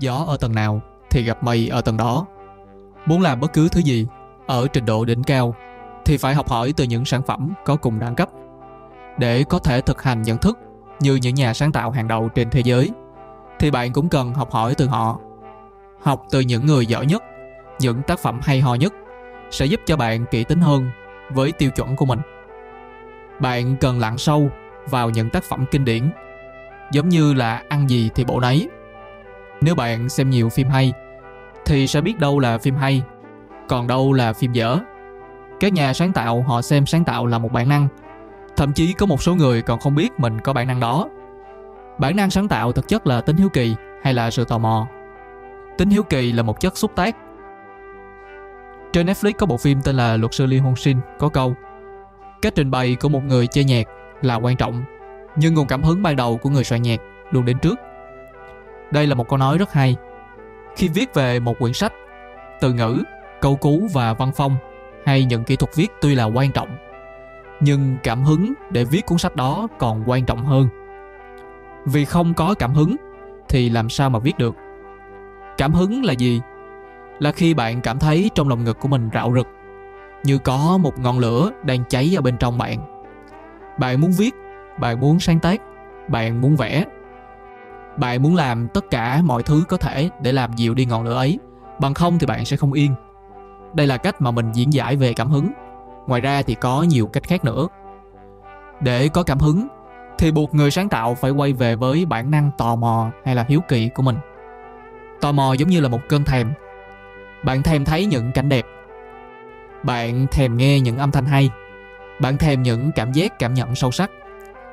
gió ở tầng nào thì gặp mây ở tầng đó. Muốn làm bất cứ thứ gì ở trình độ đỉnh cao thì phải học hỏi từ những sản phẩm có cùng đẳng cấp để có thể thực hành nhận thức như những nhà sáng tạo hàng đầu trên thế giới. Thì bạn cũng cần học hỏi từ họ. Học từ những người giỏi nhất, những tác phẩm hay ho nhất sẽ giúp cho bạn kỹ tính hơn với tiêu chuẩn của mình. Bạn cần lặn sâu vào những tác phẩm kinh điển, giống như là ăn gì thì bộ nấy nếu bạn xem nhiều phim hay, thì sẽ biết đâu là phim hay, còn đâu là phim dở. Các nhà sáng tạo họ xem sáng tạo là một bản năng. Thậm chí có một số người còn không biết mình có bản năng đó. Bản năng sáng tạo thực chất là tính hiếu kỳ hay là sự tò mò? Tính hiếu kỳ là một chất xúc tác. Trên netflix có bộ phim tên là luật sư lee hong shin có câu, cách trình bày của một người chơi nhạc là quan trọng, nhưng nguồn cảm hứng ban đầu của người soạn nhạc luôn đến trước đây là một câu nói rất hay. Khi viết về một quyển sách, từ ngữ, câu cú và văn phong hay những kỹ thuật viết tuy là quan trọng, nhưng cảm hứng để viết cuốn sách đó còn quan trọng hơn. Vì không có cảm hứng thì làm sao mà viết được? Cảm hứng là gì? Là khi bạn cảm thấy trong lòng ngực của mình rạo rực, như có một ngọn lửa đang cháy ở bên trong bạn. Bạn muốn viết, bạn muốn sáng tác, bạn muốn vẽ bạn muốn làm tất cả mọi thứ có thể để làm dịu đi ngọn lửa ấy. Bằng không thì bạn sẽ không yên. Đây là cách mà mình diễn giải về cảm hứng. Ngoài ra thì có nhiều cách khác nữa. Để có cảm hứng, thì buộc người sáng tạo phải quay về với bản năng tò mò hay là hiếu kỳ của mình. Tò mò giống như là một cơn thèm. Bạn thèm thấy những cảnh đẹp. Bạn thèm nghe những âm thanh hay. Bạn thèm những cảm giác cảm nhận sâu sắc.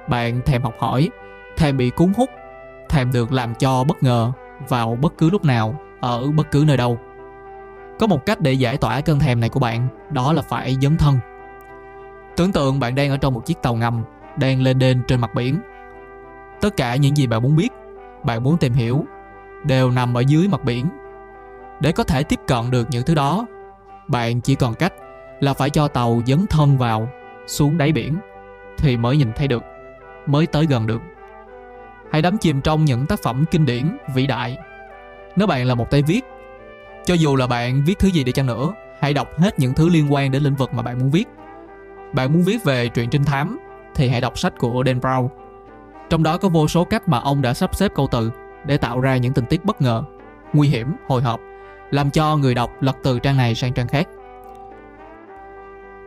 Bạn thèm học hỏi, thèm bị cuốn hút thèm được làm cho bất ngờ vào bất cứ lúc nào, ở bất cứ nơi đâu. Có một cách để giải tỏa cơn thèm này của bạn, đó là phải dấn thân. Tưởng tượng bạn đang ở trong một chiếc tàu ngầm, đang lên đên trên mặt biển. Tất cả những gì bạn muốn biết, bạn muốn tìm hiểu, đều nằm ở dưới mặt biển. Để có thể tiếp cận được những thứ đó, bạn chỉ còn cách là phải cho tàu dấn thân vào, xuống đáy biển, thì mới nhìn thấy được, mới tới gần được hãy đắm chìm trong những tác phẩm kinh điển, vĩ đại. Nếu bạn là một tay viết, cho dù là bạn viết thứ gì đi chăng nữa, hãy đọc hết những thứ liên quan đến lĩnh vực mà bạn muốn viết. Bạn muốn viết về truyện trinh thám, thì hãy đọc sách của Dan Brown. Trong đó có vô số cách mà ông đã sắp xếp câu từ để tạo ra những tình tiết bất ngờ, nguy hiểm, hồi hộp, làm cho người đọc lật từ trang này sang trang khác.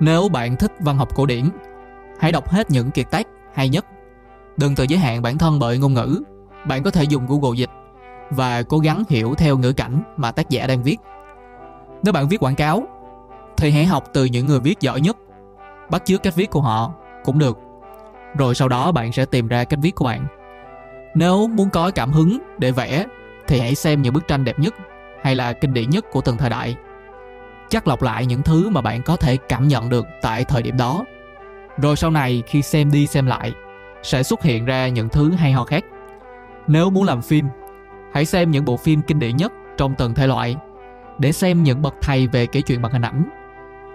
Nếu bạn thích văn học cổ điển, hãy đọc hết những kiệt tác hay nhất đừng tự giới hạn bản thân bởi ngôn ngữ. Bạn có thể dùng google dịch và cố gắng hiểu theo ngữ cảnh mà tác giả đang viết. Nếu bạn viết quảng cáo, thì hãy học từ những người viết giỏi nhất. Bắt chước cách viết của họ cũng được. Rồi sau đó bạn sẽ tìm ra cách viết của bạn. Nếu muốn có cảm hứng để vẽ, thì hãy xem những bức tranh đẹp nhất hay là kinh điển nhất của từng thời đại. Chắc lọc lại những thứ mà bạn có thể cảm nhận được tại thời điểm đó. Rồi sau này khi xem đi xem lại sẽ xuất hiện ra những thứ hay ho khác. Nếu muốn làm phim, hãy xem những bộ phim kinh điển nhất trong từng thể loại, để xem những bậc thầy về kể chuyện bằng hình ảnh.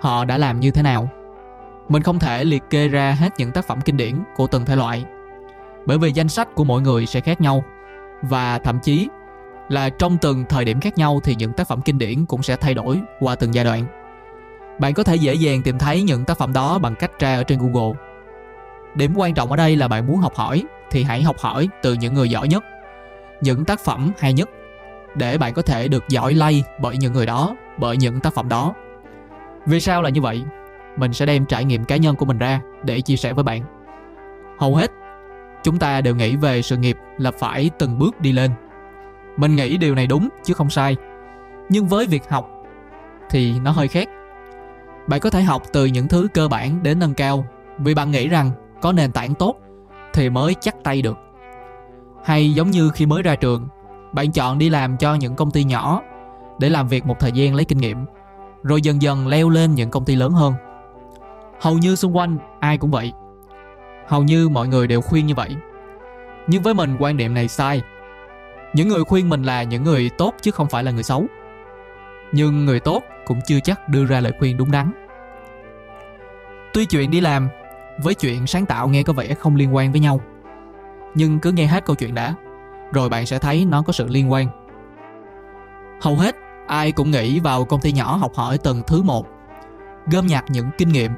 Họ đã làm như thế nào? Mình không thể liệt kê ra hết những tác phẩm kinh điển của từng thể loại, bởi vì danh sách của mỗi người sẽ khác nhau, và thậm chí là trong từng thời điểm khác nhau thì những tác phẩm kinh điển cũng sẽ thay đổi qua từng giai đoạn. Bạn có thể dễ dàng tìm thấy những tác phẩm đó bằng cách tra ở trên google điểm quan trọng ở đây là bạn muốn học hỏi, thì hãy học hỏi từ những người giỏi nhất, những tác phẩm hay nhất, để bạn có thể được giỏi lay bởi những người đó, bởi những tác phẩm đó. Vì sao là như vậy? Mình sẽ đem trải nghiệm cá nhân của mình ra để chia sẻ với bạn. Hầu hết, chúng ta đều nghĩ về sự nghiệp là phải từng bước đi lên. Mình nghĩ điều này đúng chứ không sai. Nhưng với việc học thì nó hơi khác. Bạn có thể học từ những thứ cơ bản đến nâng cao. Vì bạn nghĩ rằng có nền tảng tốt thì mới chắc tay được. Hay giống như khi mới ra trường, bạn chọn đi làm cho những công ty nhỏ để làm việc một thời gian lấy kinh nghiệm, rồi dần dần leo lên những công ty lớn hơn. Hầu như xung quanh ai cũng vậy. Hầu như mọi người đều khuyên như vậy. Nhưng với mình, quan điểm này sai. Những người khuyên mình là những người tốt chứ không phải là người xấu. Nhưng người tốt cũng chưa chắc đưa ra lời khuyên đúng đắn. Tuy chuyện đi làm với chuyện sáng tạo nghe có vẻ không liên quan với nhau nhưng cứ nghe hết câu chuyện đã rồi bạn sẽ thấy nó có sự liên quan Hầu hết ai cũng nghĩ vào công ty nhỏ học hỏi từng thứ một, gom nhặt những kinh nghiệm,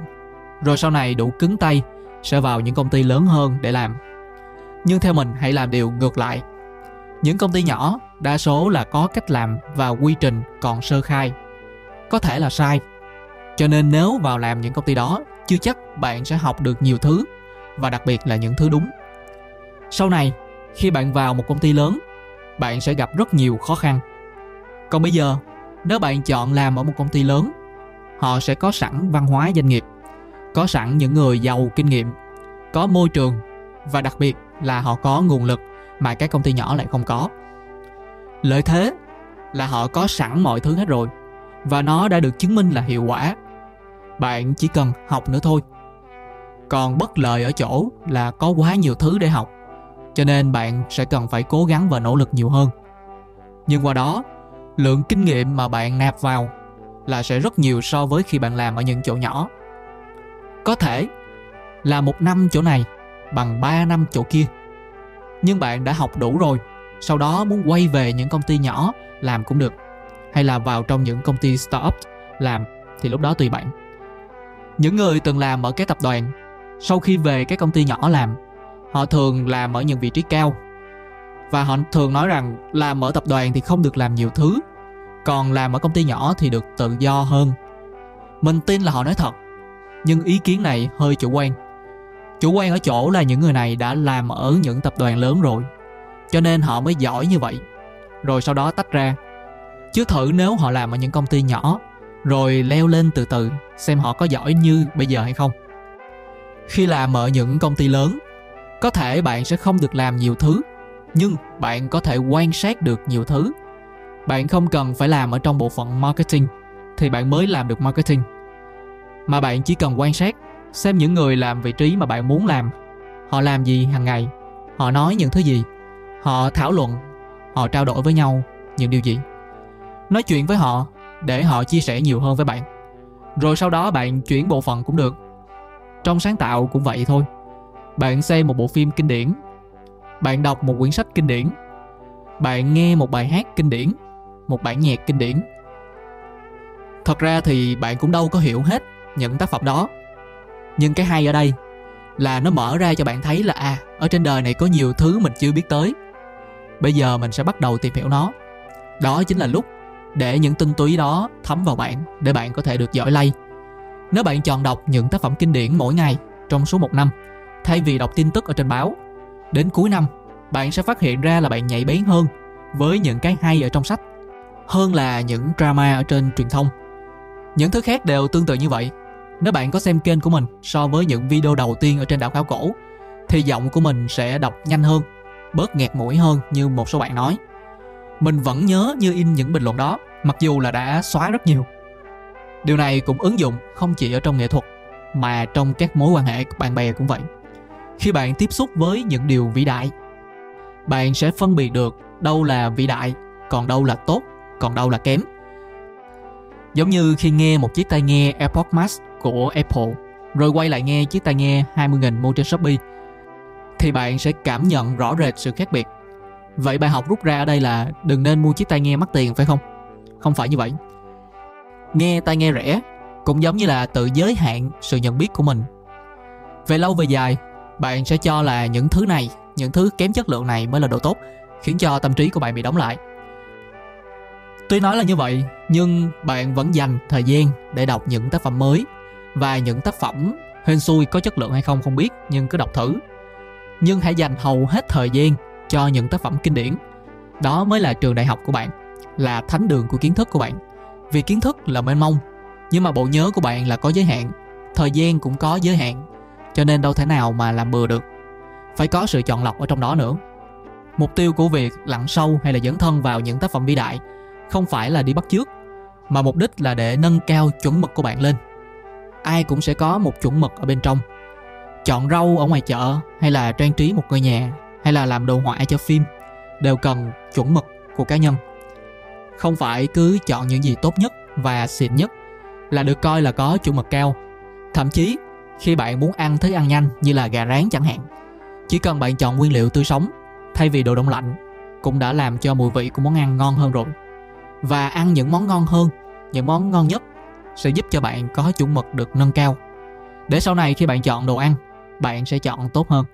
rồi sau này đủ cứng tay sẽ vào những công ty lớn hơn để làm. Nhưng theo mình hãy làm điều ngược lại. Những công ty nhỏ đa số là có cách làm và quy trình còn sơ khai. Có thể là sai. Cho nên nếu vào làm những công ty đó, chưa chắc bạn sẽ học được nhiều thứ và đặc biệt là những thứ đúng. Sau này, khi bạn vào một công ty lớn, bạn sẽ gặp rất nhiều khó khăn. Còn bây giờ, nếu bạn chọn làm ở một công ty lớn, họ sẽ có sẵn văn hóa doanh nghiệp, có sẵn những người giàu kinh nghiệm, có môi trường và đặc biệt là họ có nguồn lực mà các công ty nhỏ lại không có. Lợi thế là họ có sẵn mọi thứ hết rồi và nó đã được chứng minh là hiệu quả. Bạn chỉ cần học nữa thôi. Còn bất lợi ở chỗ là có quá nhiều thứ để học cho nên bạn sẽ cần phải cố gắng và nỗ lực nhiều hơn. Nhưng qua đó, lượng kinh nghiệm mà bạn nạp vào là sẽ rất nhiều so với khi bạn làm ở những chỗ nhỏ. Có thể là một năm chỗ này bằng 3 năm chỗ kia. Nhưng bạn đã học đủ rồi, sau đó muốn quay về những công ty nhỏ làm cũng được. Hay là vào trong những công ty startup làm thì lúc đó tùy bạn. Những người từng làm ở các tập đoàn, sau khi về các công ty nhỏ làm, họ thường làm ở những vị trí cao. Và họ thường nói rằng làm ở tập đoàn thì không được làm nhiều thứ, còn làm ở công ty nhỏ thì được tự do hơn. Mình tin là họ nói thật, nhưng ý kiến này hơi chủ quan chủ quan ở chỗ là những người này đã làm ở những tập đoàn lớn rồi cho nên họ mới giỏi như vậy rồi sau đó tách ra chứ thử nếu họ làm ở những công ty nhỏ rồi leo lên từ từ, xem họ có giỏi như bây giờ hay không. Khi làm ở những công ty lớn, có thể bạn sẽ không được làm nhiều thứ, nhưng bạn có thể quan sát được nhiều thứ. Bạn không cần phải làm ở trong bộ phận marketing thì bạn mới làm được marketing. Mà bạn chỉ cần quan sát, xem những người làm vị trí mà bạn muốn làm, họ làm gì hàng ngày, họ nói những thứ gì, họ thảo luận, họ trao đổi với nhau, những điều gì. Nói chuyện với họ để họ chia sẻ nhiều hơn với bạn. Rồi sau đó bạn chuyển bộ phận cũng được. Trong sáng tạo cũng vậy thôi. Bạn xem một bộ phim kinh điển. Bạn đọc một quyển sách kinh điển. Bạn nghe một bài hát kinh điển, một bản nhạc kinh điển. Thật ra thì bạn cũng đâu có hiểu hết những tác phẩm đó. Nhưng cái hay ở đây là nó mở ra cho bạn thấy là à ở trên đời này có nhiều thứ mình chưa biết tới. Bây giờ mình sẽ bắt đầu tìm hiểu nó. Đó chính là lúc để những tinh túy đó thấm vào bạn để bạn có thể được giỏi lay. Nếu bạn chọn đọc những tác phẩm kinh điển mỗi ngày trong số một năm thay vì đọc tin tức ở trên báo đến cuối năm bạn sẽ phát hiện ra là bạn nhạy bén hơn với những cái hay ở trong sách hơn là những drama ở trên truyền thông. Những thứ khác đều tương tự như vậy. Nếu bạn có xem kênh của mình so với những video đầu tiên ở trên đảo khảo cổ thì giọng của mình sẽ đọc nhanh hơn, bớt nghẹt mũi hơn như một số bạn nói. Mình vẫn nhớ như in những bình luận đó, mặc dù là đã xóa rất nhiều. Điều này cũng ứng dụng không chỉ ở trong nghệ thuật mà trong các mối quan hệ bạn bè cũng vậy. Khi bạn tiếp xúc với những điều vĩ đại, bạn sẽ phân biệt được đâu là vĩ đại, còn đâu là tốt, còn đâu là kém. Giống như khi nghe một chiếc tai nghe AirPods Max của Apple rồi quay lại nghe chiếc tai nghe 20.000 mua trên Shopee thì bạn sẽ cảm nhận rõ rệt sự khác biệt. Vậy bài học rút ra ở đây là đừng nên mua chiếc tai nghe mắc tiền phải không? Không phải như vậy. Nghe tai nghe rẻ cũng giống như là tự giới hạn sự nhận biết của mình. Về lâu về dài, bạn sẽ cho là những thứ này, những thứ kém chất lượng này mới là đồ tốt, khiến cho tâm trí của bạn bị đóng lại. Tuy nói là như vậy, nhưng bạn vẫn dành thời gian để đọc những tác phẩm mới và những tác phẩm hên xui có chất lượng hay không không biết nhưng cứ đọc thử nhưng hãy dành hầu hết thời gian cho những tác phẩm kinh điển. Đó mới là trường đại học của bạn, là thánh đường của kiến thức của bạn. Vì kiến thức là mênh mông, nhưng mà bộ nhớ của bạn là có giới hạn, thời gian cũng có giới hạn, cho nên đâu thể nào mà làm bừa được. Phải có sự chọn lọc ở trong đó nữa. Mục tiêu của việc lặn sâu hay là dẫn thân vào những tác phẩm vĩ đại không phải là đi bắt chước, mà mục đích là để nâng cao chuẩn mực của bạn lên. Ai cũng sẽ có một chuẩn mực ở bên trong, chọn rau ở ngoài chợ hay là trang trí một ngôi nhà hay là làm đồ họa cho phim, đều cần chuẩn mực của cá nhân. Không phải cứ chọn những gì tốt nhất và xịn nhất là được coi là có chuẩn mực cao. Thậm chí, khi bạn muốn ăn thức ăn nhanh như là gà rán chẳng hạn, chỉ cần bạn chọn nguyên liệu tươi sống, thay vì đồ đông lạnh, cũng đã làm cho mùi vị của món ăn ngon hơn rồi. Và ăn những món ngon hơn, những món ngon nhất sẽ giúp cho bạn có chuẩn mực được nâng cao. Để sau này khi bạn chọn đồ ăn, bạn sẽ chọn tốt hơn.